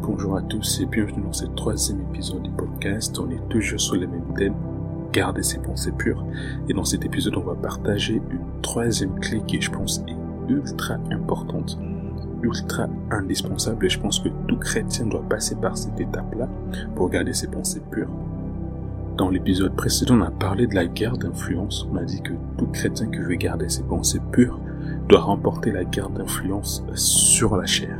Bonjour à tous et bienvenue dans ce troisième épisode du podcast. On est toujours sur le même thème, garder ses pensées pures. Et dans cet épisode, on va partager une troisième clé qui, je pense, est ultra importante, ultra indispensable. Et je pense que tout chrétien doit passer par cette étape-là pour garder ses pensées pures. Dans l'épisode précédent, on a parlé de la guerre d'influence. On a dit que tout chrétien qui veut garder ses pensées pures doit remporter la guerre d'influence sur la chair.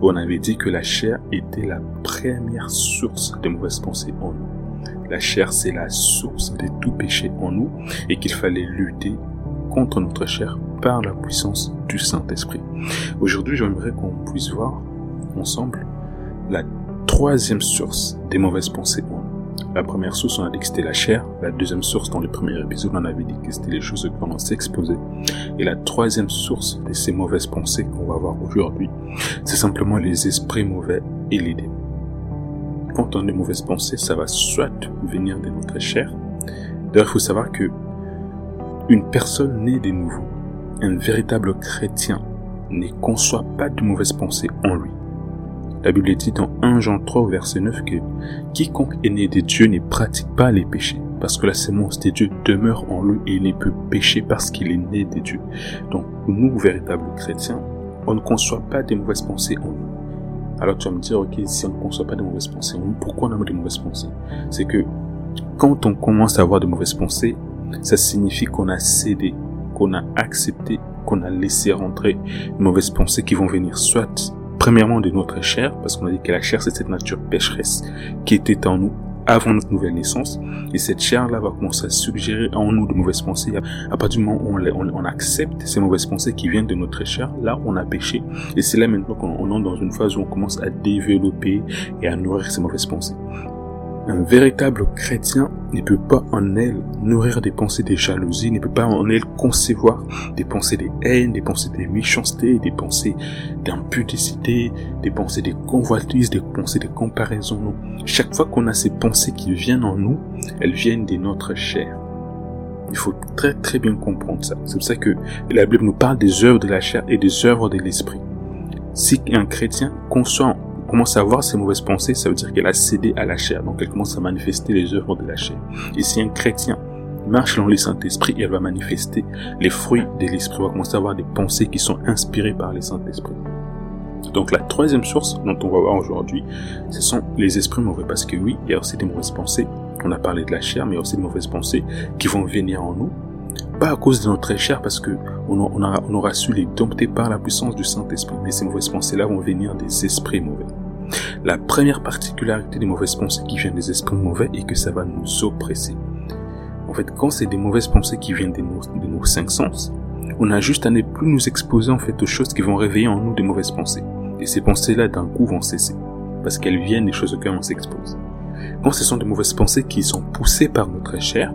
On avait dit que la chair était la première source des mauvaises pensées en nous. La chair, c'est la source de tout péché en nous et qu'il fallait lutter contre notre chair par la puissance du Saint-Esprit. Aujourd'hui, j'aimerais qu'on puisse voir ensemble la troisième source des mauvaises pensées en nous. La première source, on a dit que c'était la chair. La deuxième source, dans le premier épisode, on avait dit que c'était les choses que l'on s'exposer. Et la troisième source de ces mauvaises pensées qu'on va voir aujourd'hui, c'est simplement les esprits mauvais et les démons. Quand on a des mauvaises pensées, ça va soit venir de notre chair. D'ailleurs, il faut savoir que une personne née de nouveau, un véritable chrétien, ne conçoit pas de mauvaises pensées en lui. La Bible dit dans 1 Jean 3 verset 9 que quiconque est né de Dieu ne pratique pas les péchés, parce que la sémence de Dieu demeure en lui et il ne peut pécher parce qu'il est né de Dieu. Donc nous, véritables chrétiens, on ne conçoit pas des mauvaises pensées en nous. Alors tu vas me dire, ok, si on ne conçoit pas de mauvaises pensées en nous, pourquoi on a des mauvaises pensées? C'est que quand on commence à avoir de mauvaises pensées, ça signifie qu'on a cédé, qu'on a accepté, qu'on a laissé rentrer de mauvaises pensées qui vont venir soit premièrement de notre chair, parce qu'on a dit que la chair c'est cette nature pécheresse qui était en nous avant notre nouvelle naissance, et cette chair-là va commencer à suggérer en nous de mauvaises pensées. À partir du moment où on, accepte ces mauvaises pensées qui viennent de notre chair, là on a péché, et c'est là maintenant qu'on entre dans une phase où on commence à développer et à nourrir ces mauvaises pensées. Un véritable chrétien ne peut pas en elle nourrir des pensées de jalousie, ne peut pas en elle concevoir des pensées de haine, des pensées de méchanceté, des pensées d'impudicité, des pensées de convoitise, des pensées de comparaison. Non. Chaque fois qu'on a ces pensées qui viennent en nous, elles viennent de notre chair. Il faut très très bien comprendre ça. C'est pour ça que la Bible nous parle des œuvres de la chair et des œuvres de l'esprit. Si un chrétien conçoit commence à avoir ces mauvaises pensées, ça veut dire qu'elle a cédé à la chair. Donc elle commence à manifester les œuvres de la chair. Et si un chrétien marche dans le Saint-Esprit, elle va manifester les fruits de l'Esprit. Elle va commencer à avoir des pensées qui sont inspirées par le Saint-Esprit. Donc la troisième source dont on va voir aujourd'hui, ce sont les esprits mauvais. Parce que oui, il y a aussi des mauvaises pensées. On a parlé de la chair, mais il y a aussi des mauvaises pensées qui vont venir en nous. Pas à cause de notre chair, parce que on, on aura su les dompter par la puissance du Saint-Esprit. Mais ces mauvaises pensées-là vont venir des esprits mauvais. La première particularité des mauvaises pensées qui viennent des esprits mauvais est que ça va nous oppresser. En fait, quand c'est des mauvaises pensées qui viennent de nos, cinq sens, on a juste à ne plus nous exposer en fait aux choses qui vont réveiller en nous des mauvaises pensées. Et ces pensées-là d'un coup vont cesser. Parce qu'elles viennent des choses auxquelles on s'expose. Quand ce sont des mauvaises pensées qui sont poussées par notre chair,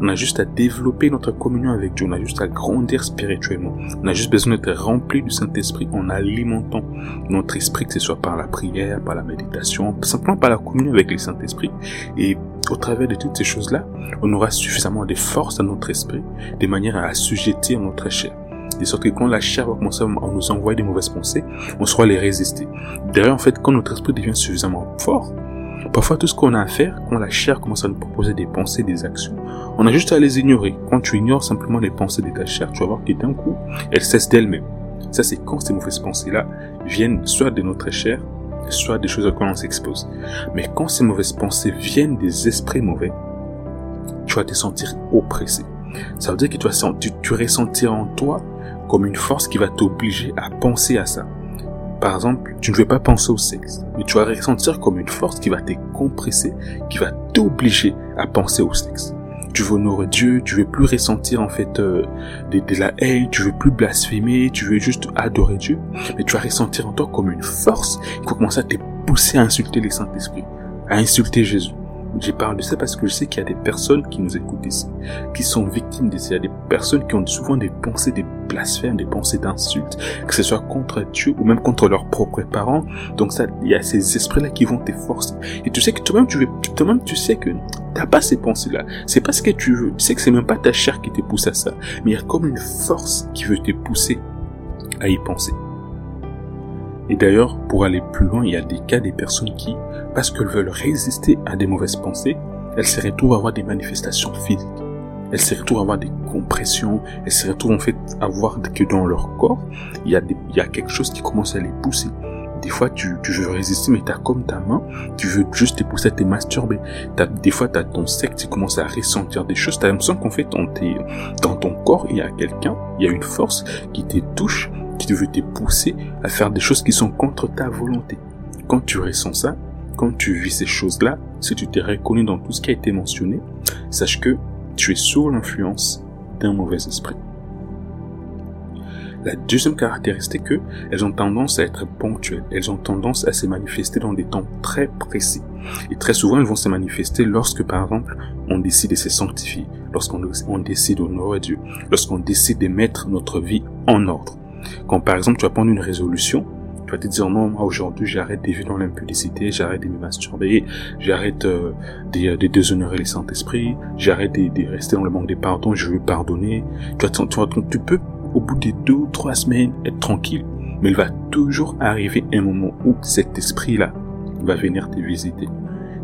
on a juste à développer notre communion avec Dieu. On a juste à grandir spirituellement. On a juste besoin d'être rempli du Saint-Esprit en alimentant notre esprit, que ce soit par la prière, par la méditation, simplement par la communion avec le Saint-Esprit. Et au travers de toutes ces choses-là, on aura suffisamment de force à notre esprit, de manière à assujettir notre chair. De sorte que quand la chair va commencer à nous envoyer des mauvaises pensées, on saura les résister. D'ailleurs, en fait, quand notre esprit devient suffisamment fort, Parfois, tout ce qu'on a à faire, quand la chair commence à nous proposer des pensées, des actions, on a juste à les ignorer. Quand tu ignores simplement les pensées de ta chair, tu vas voir que d'un coup, elles cessent d'elles-mêmes. Ça, c'est quand ces mauvaises pensées-là viennent soit de notre chair, soit des choses auxquelles on s'expose. Mais quand ces mauvaises pensées viennent des esprits mauvais, tu vas te sentir oppressé. Ça veut dire que tu vas tu ressentir en toi comme une force qui va t'obliger à penser à ça. Par exemple, tu ne veux pas penser au sexe, mais tu vas ressentir comme une force qui va te compresser, qui va t'obliger à penser au sexe. Tu veux honorer Dieu, tu veux plus ressentir en fait euh, de, la haine, tu veux plus blasphémer, tu veux juste adorer Dieu, mais tu vas ressentir en toi comme une force qui va commencer à te pousser à insulter les Saint-Esprit, à insulter Jésus. Je parle de ça parce que je sais qu'il y a des personnes qui nous écoutent ici, qui sont victimes de ça. Il y a des personnes qui ont souvent des pensées, des blasphèmes, des pensées d'insultes, que ce soit contre Dieu ou même contre leurs propres parents. Donc ça, il y a ces esprits-là qui vont te forcer. Et tu sais que toi-même, tu veux, toi-même, tu sais que t'as pas ces pensées-là. C'est pas ce que tu veux. Tu sais que c'est même pas ta chair qui te pousse à ça. Mais il y a comme une force qui veut te pousser à y penser. Et d'ailleurs, pour aller plus loin, il y a des cas des personnes qui, parce qu'elles veulent résister à des mauvaises pensées, elles se retrouvent à avoir des manifestations physiques. Elles se retrouvent à avoir des compressions. Elles se retrouvent en fait à voir que dans leur corps, il y a, des, il y a quelque chose qui commence à les pousser. Des fois, tu, tu veux résister, mais t'as comme ta main, tu veux juste te pousser à te masturber. As, des fois, t'as ton sexe, tu commences à ressentir des choses. T'as l'impression qu'en fait, on dans ton corps, il y a quelqu'un, il y a une force qui te touche, qui veut te pousser à faire des choses qui sont contre ta volonté. Quand tu ressens ça, quand tu vis ces choses-là, si tu t'es reconnu dans tout ce qui a été mentionné, sache que tu es sous l'influence d'un mauvais esprit. La deuxième caractéristique, qu'elles ont tendance à être ponctuelles. Elles ont tendance à se manifester dans des temps très précis. Et très souvent, elles vont se manifester lorsque, par exemple, on décide de se sanctifier, lorsqu'on on décide d'honorer Dieu, lorsqu'on décide de mettre notre vie en ordre. Quand, par exemple, tu vas prendre une résolution, tu vas te dire non, moi aujourd'hui j'arrête de vivre dans l'impudicité, j'arrête de me masturber, j'arrête euh, de, déshonorer les Saint-Esprit, j'arrête de, rester dans le manque de pardon, je veux pardonner. Tu, vas, tu, tu peux au bout de deux ou trois semaines être tranquille. Mais il va toujours arriver un moment où cet esprit-là va venir te visiter.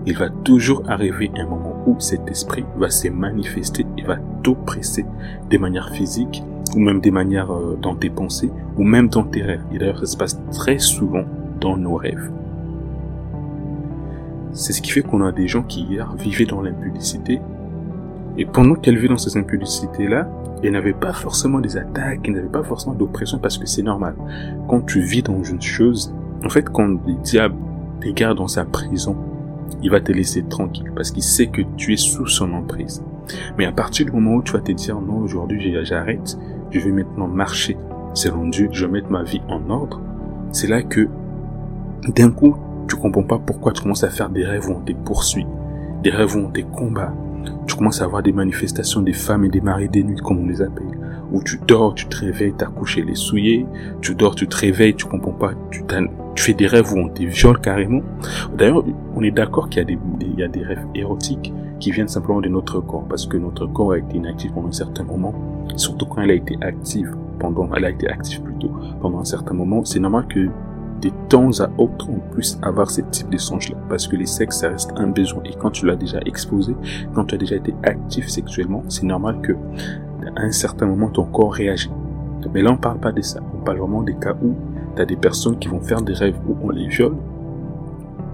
Il va toujours arriver un moment où cet esprit va se manifester et va t'oppresser de manière physique ou même de manière euh, dans tes pensées ou même dans tes rêves. Et d'ailleurs, ça se passe très souvent dans nos rêves. C'est ce qui fait qu'on a des gens qui hier vivaient dans l'impudicité et pendant qu'elles vivaient dans ces impudicités-là, et n'avait pas forcément des attaques, il n'avait pas forcément d'oppression parce que c'est normal. Quand tu vis dans une chose, en fait, quand le diable te garde dans sa prison, il va te laisser tranquille parce qu'il sait que tu es sous son emprise. Mais à partir du moment où tu vas te dire non, aujourd'hui j'arrête, je vais maintenant marcher selon Dieu, je vais mettre ma vie en ordre, c'est là que d'un coup, tu comprends pas pourquoi tu commences à faire des rêves où on te poursuit, des rêves où on te combat, tu commences à avoir des manifestations des femmes et des maris des nuits, comme on les appelle. Où tu dors, tu te réveilles, t'as couché les souillés, tu dors, tu te réveilles, tu comprends pas, tu, fais des rêves où on te viole carrément. D'ailleurs, on est d'accord qu'il y a des rêves érotiques qui viennent simplement de notre corps, parce que notre corps a été inactif pendant un certain moment, surtout quand elle a été active pendant, elle a été active plutôt pendant un certain moment. C'est normal que de temps à autre, on puisse avoir ce type de songe-là. Parce que les sexes, ça reste un besoin. Et quand tu l'as déjà exposé, quand tu as déjà été actif sexuellement, c'est normal que, à un certain moment, ton corps réagit. Mais là, on parle pas de ça. On parle vraiment des cas où tu as des personnes qui vont faire des rêves où on les viole.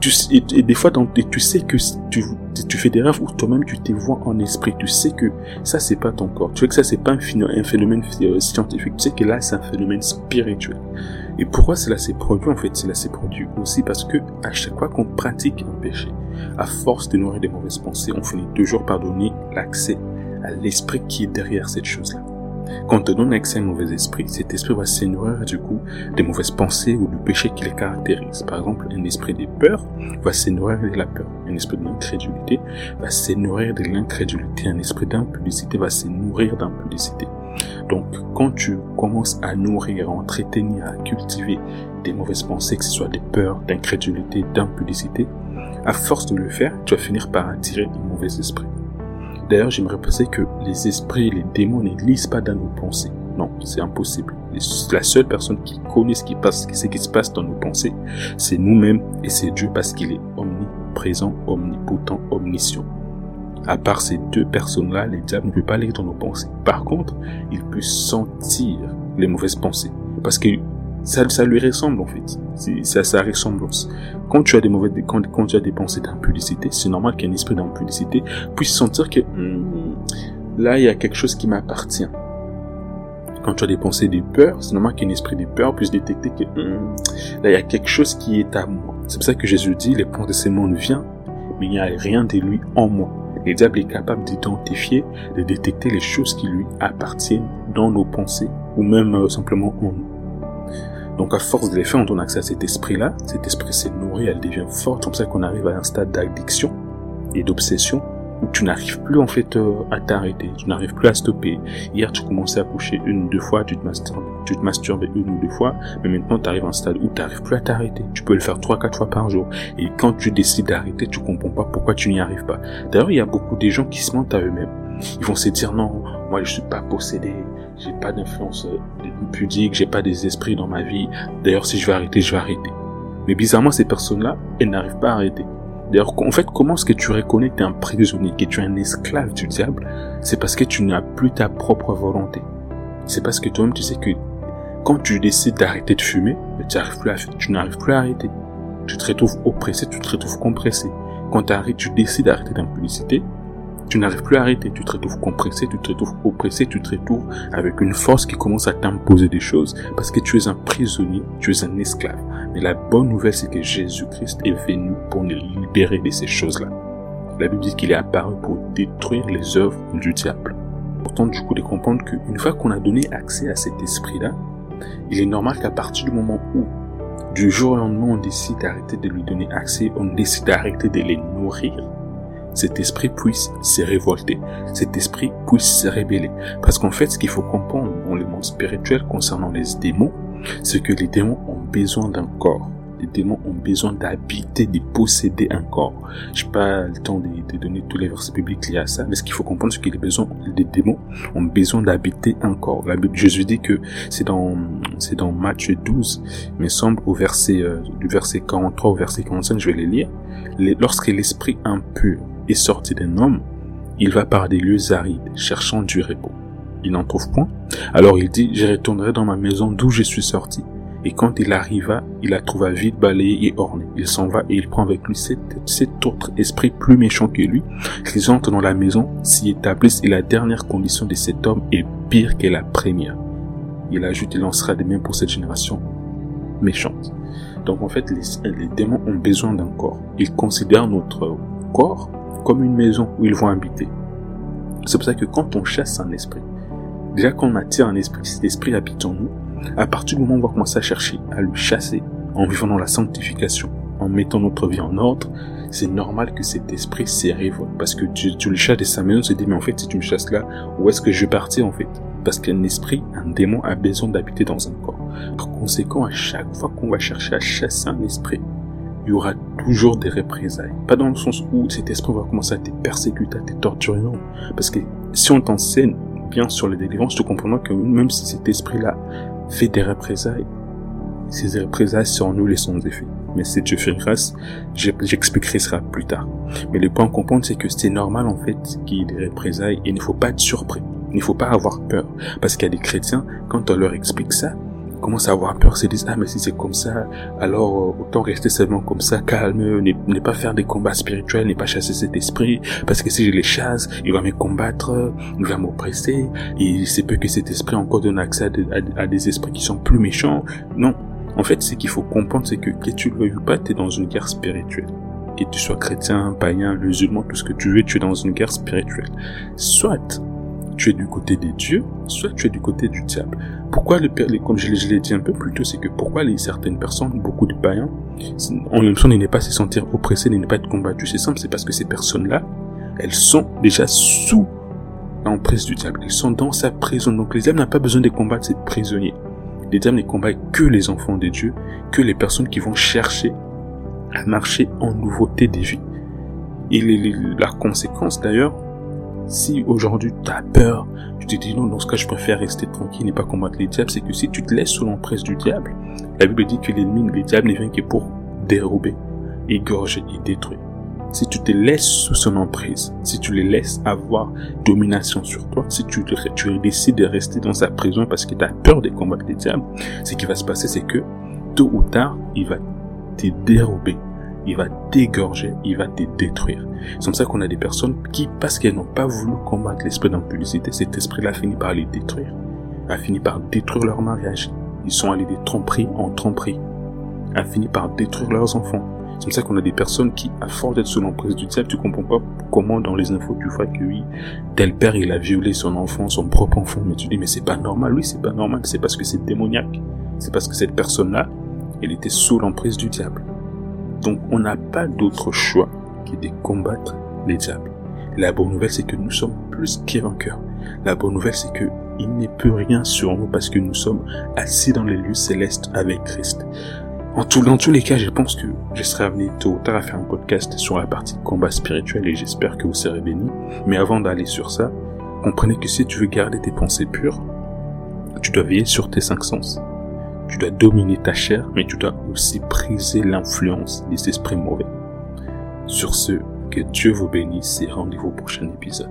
Tu, et, des fois, tu sais que tu, fais des rêves où toi-même tu te vois en esprit. Tu sais que ça, c'est pas ton corps. Tu sais que ça, c'est pas un, un phénomène euh, scientifique. Tu sais que là, c'est un phénomène spirituel. Et pourquoi cela s'est produit En fait, cela s'est produit aussi parce que à chaque fois qu'on pratique un péché, à force de nourrir des mauvaises pensées, on finit toujours par donner l'accès à l'esprit qui est derrière cette chose-là. Quand donne accès à un mauvais esprit, cet esprit va se nourrir du coup des mauvaises pensées ou du péché qui les caractérise. Par exemple, un esprit de peur va se nourrir de la peur. Un esprit d'incrédulité va se nourrir de l'incrédulité. Un esprit d'impudicité va se nourrir d'impudicité. Donc, quand tu commences à nourrir, à entretenir, à cultiver des mauvaises pensées, que ce soit des peurs, d'incrédulité, d'impudicité, à force de le faire, tu vas finir par attirer un mauvais esprit. D'ailleurs, j'aimerais penser que les esprits, les démons ne lisent pas dans nos pensées. Non, c'est impossible. La seule personne qui connaît ce qui se passe dans nos pensées, c'est nous-mêmes et c'est Dieu parce qu'il est omniprésent, omnipotent, omniscient. À part ces deux personnes-là, les diables ne peuvent pas lire dans nos pensées. Par contre, il peut sentir les mauvaises pensées. Parce que ça, ça lui ressemble en fait. C'est à sa ressemblance. Quand tu as des mauvaises, quand, quand tu as des pensées d'impudicité, c'est normal qu'un esprit d'impudicité puisse sentir que hmm, là il y a quelque chose qui m'appartient. Quand tu as des pensées de peur, c'est normal qu'un esprit de peur puisse détecter que hmm, là il y a quelque chose qui est à moi. C'est pour ça que Jésus dit les pensées de ce monde viennent, mais il n'y a rien de lui en moi. Le diable est capable d'identifier, de détecter les choses qui lui appartiennent dans nos pensées ou même euh, simplement en nous. Donc à force de les faire, on donne accès à cet esprit-là. Cet esprit s'est nourri, elle devient forte. C'est comme ça qu'on arrive à un stade d'addiction et d'obsession où tu n'arrives plus en fait euh, à t'arrêter, tu n'arrives plus à stopper. Hier tu commençais à coucher une ou deux fois, tu te masturbes, tu te masturbes une ou deux fois, mais maintenant tu arrives à un stade où tu n'arrives plus à t'arrêter. Tu peux le faire trois, quatre fois par jour. Et quand tu décides d'arrêter, tu comprends pas pourquoi tu n'y arrives pas. D'ailleurs, il y a beaucoup de gens qui se mentent à eux-mêmes. Ils vont se dire non, moi je suis pas possédé, j'ai pas d'influence euh, pudique, j'ai pas des esprits dans ma vie. D'ailleurs, si je vais arrêter, je vais arrêter. Mais bizarrement, ces personnes-là, elles n'arrivent pas à arrêter. D'ailleurs, en fait, comment est-ce que tu reconnais que tu es un prisonnier, que tu es un esclave du diable? C'est parce que tu n'as plus ta propre volonté. C'est parce que toi-même, tu sais que quand tu décides d'arrêter de fumer, tu n'arrives plus à, plus à arrêter. Tu te retrouves oppressé, tu te retrouves compressé. Quand tu arrêtes, tu décides d'arrêter d'impudicité, tu n'arrives plus à arrêter, tu te retrouves compressé, tu te retrouves oppressé, tu te retrouves avec une force qui commence à t'imposer des choses parce que tu es un prisonnier, tu es un esclave. Mais la bonne nouvelle, c'est que Jésus-Christ est venu pour nous libérer de ces choses-là. La Bible dit qu'il est apparu pour détruire les œuvres du diable. Pourtant, du coup, de comprendre qu'une fois qu'on a donné accès à cet esprit-là, il est normal qu'à partir du moment où, du jour au lendemain, on décide d'arrêter de lui donner accès, on décide d'arrêter de les nourrir, cet esprit puisse se révolter, cet esprit puisse se rébeller. Parce qu'en fait, ce qu'il faut comprendre dans le monde spirituel concernant les démons, c'est que les démons ont besoin d'un corps. Les démons ont besoin d'habiter, de posséder un corps. Je n'ai pas le temps de, donner tous les versets bibliques liés à ça, mais ce qu'il faut comprendre, c'est que les, besoins, les démons ont besoin d'habiter un corps. La Bible, Jésus dit que c'est dans, c'est dans Matthieu 12, mais semble au verset, euh, du verset 43 au verset 45, je vais les lire. lorsque l'esprit impur est sorti d'un homme, il va par des lieux arides, cherchant du repos. Il n'en trouve point. Alors il dit, je retournerai dans ma maison d'où je suis sorti. Et quand il arriva, il la trouva vide, balayée et ornée. Il s'en va et il prend avec lui sept, sept autres esprits plus méchants que lui. Ils entrent dans la maison, s'y établissent et la dernière condition de cet homme est pire que la première. Il ajoute, il lancera des mains pour cette génération méchante. Donc en fait, les démons ont besoin d'un corps. Ils considèrent notre corps comme une maison où ils vont habiter. C'est pour ça que quand on chasse un esprit, déjà quand on attire un esprit, cet esprit habite en nous, à partir du moment où on va commencer à chercher à le chasser, en vivant dans la sanctification, en mettant notre vie en ordre, c'est normal que cet esprit s'y révolte. Parce que tu, tu le chasses de sa maison, tu te dis, mais en fait, si tu me chasses là, où est-ce que je vais partir en fait? Parce qu'un esprit, un démon a besoin d'habiter dans un corps. Par conséquent, à chaque fois qu'on va chercher à chasser un esprit, il y aura toujours des représailles. Pas dans le sens où cet esprit va commencer à te persécuter, à te torturer, non. Parce que si on t'enseigne bien sur les délivrances, tu comprendras que même si cet esprit-là fait des représailles, ces représailles seront nulles sans effet. Mais si Dieu fait grâce, j'expliquerai ça plus tard. Mais le point à comprendre, c'est que c'est normal en fait qu'il y ait des représailles et il ne faut pas être surpris. Il ne faut pas avoir peur. Parce qu'il y a des chrétiens, quand on leur explique ça, commencent à avoir peur, se disent, ah, mais si c'est comme ça, alors euh, autant rester seulement comme ça, calme, ne, pas faire des combats spirituels, ne pas chasser cet esprit, parce que si je les chasse, il va me combattre, il va m'oppresser, et c'est peu que cet esprit encore donne accès à, des esprits qui sont plus méchants. Non. En fait, ce qu'il faut comprendre, c'est que, que tu le veuilles ou pas, tu es dans une guerre spirituelle que tu sois chrétien, païen, musulman, tout ce que tu veux, tu es dans une guerre spirituelle. Soit tu es du côté des dieux, soit tu es du côté du diable. Pourquoi, les, comme je l'ai dit un peu plus tôt, c'est que pourquoi les, certaines personnes, beaucoup de païens, ont l'impression de ne pas se sentir oppressés, de ne pas être combattus, c'est simple, c'est parce que ces personnes-là, elles sont déjà sous l'emprise du diable. Elles sont dans sa prison. Donc les diables n'ont pas besoin de combattre ces prisonniers. Les diables ne combattent que les enfants de Dieu, que les personnes qui vont chercher à marcher en nouveauté des vies. Et la conséquence d'ailleurs, si aujourd'hui tu as peur, tu te dis non, dans ce cas je préfère rester tranquille et pas combattre les diables, c'est que si tu te laisses sous l'emprise du diable, la Bible dit que l'ennemi, les diables ne vient que pour dérober, égorger et détruire. Si tu te laisses sous son emprise, si tu les laisses avoir domination sur toi, si tu, tu décides de rester dans sa prison parce que tu as peur de combattre les diables, ce qui va se passer, c'est que tôt ou tard, il va te dérober, il va t'égorger, il va te détruire. C'est comme ça qu'on a des personnes qui, parce qu'elles n'ont pas voulu combattre l'esprit d'impudicité, cet esprit-là a fini par les détruire, a fini par détruire leur mariage. Ils sont allés des tromperies en tromperies, a fini par détruire leurs enfants. C'est comme ça qu'on a des personnes qui, à force d'être sous l'emprise du diable, tu comprends pas comment dans les infos tu vois que oui, tel père il a violé son enfant, son propre enfant, mais tu dis mais c'est pas normal, oui c'est pas normal, c'est parce que c'est démoniaque, c'est parce que cette personne-là, elle était sous l'emprise du diable. Donc on n'a pas d'autre choix que de combattre les diables. La bonne nouvelle, c'est que nous sommes plus qu'un vainqueurs. La bonne nouvelle, c'est que il n'est plus rien sur nous parce que nous sommes assis dans les lieux célestes avec Christ. En tout, dans tous les cas, je pense que je serai amené tôt ou tard à faire un podcast sur la partie combat spirituel et j'espère que vous serez bénis. Mais avant d'aller sur ça, comprenez que si tu veux garder tes pensées pures, tu dois veiller sur tes cinq sens. Tu dois dominer ta chair, mais tu dois aussi briser l'influence des esprits mauvais. Sur ce, que Dieu vous bénisse et rendez-vous au prochain épisode.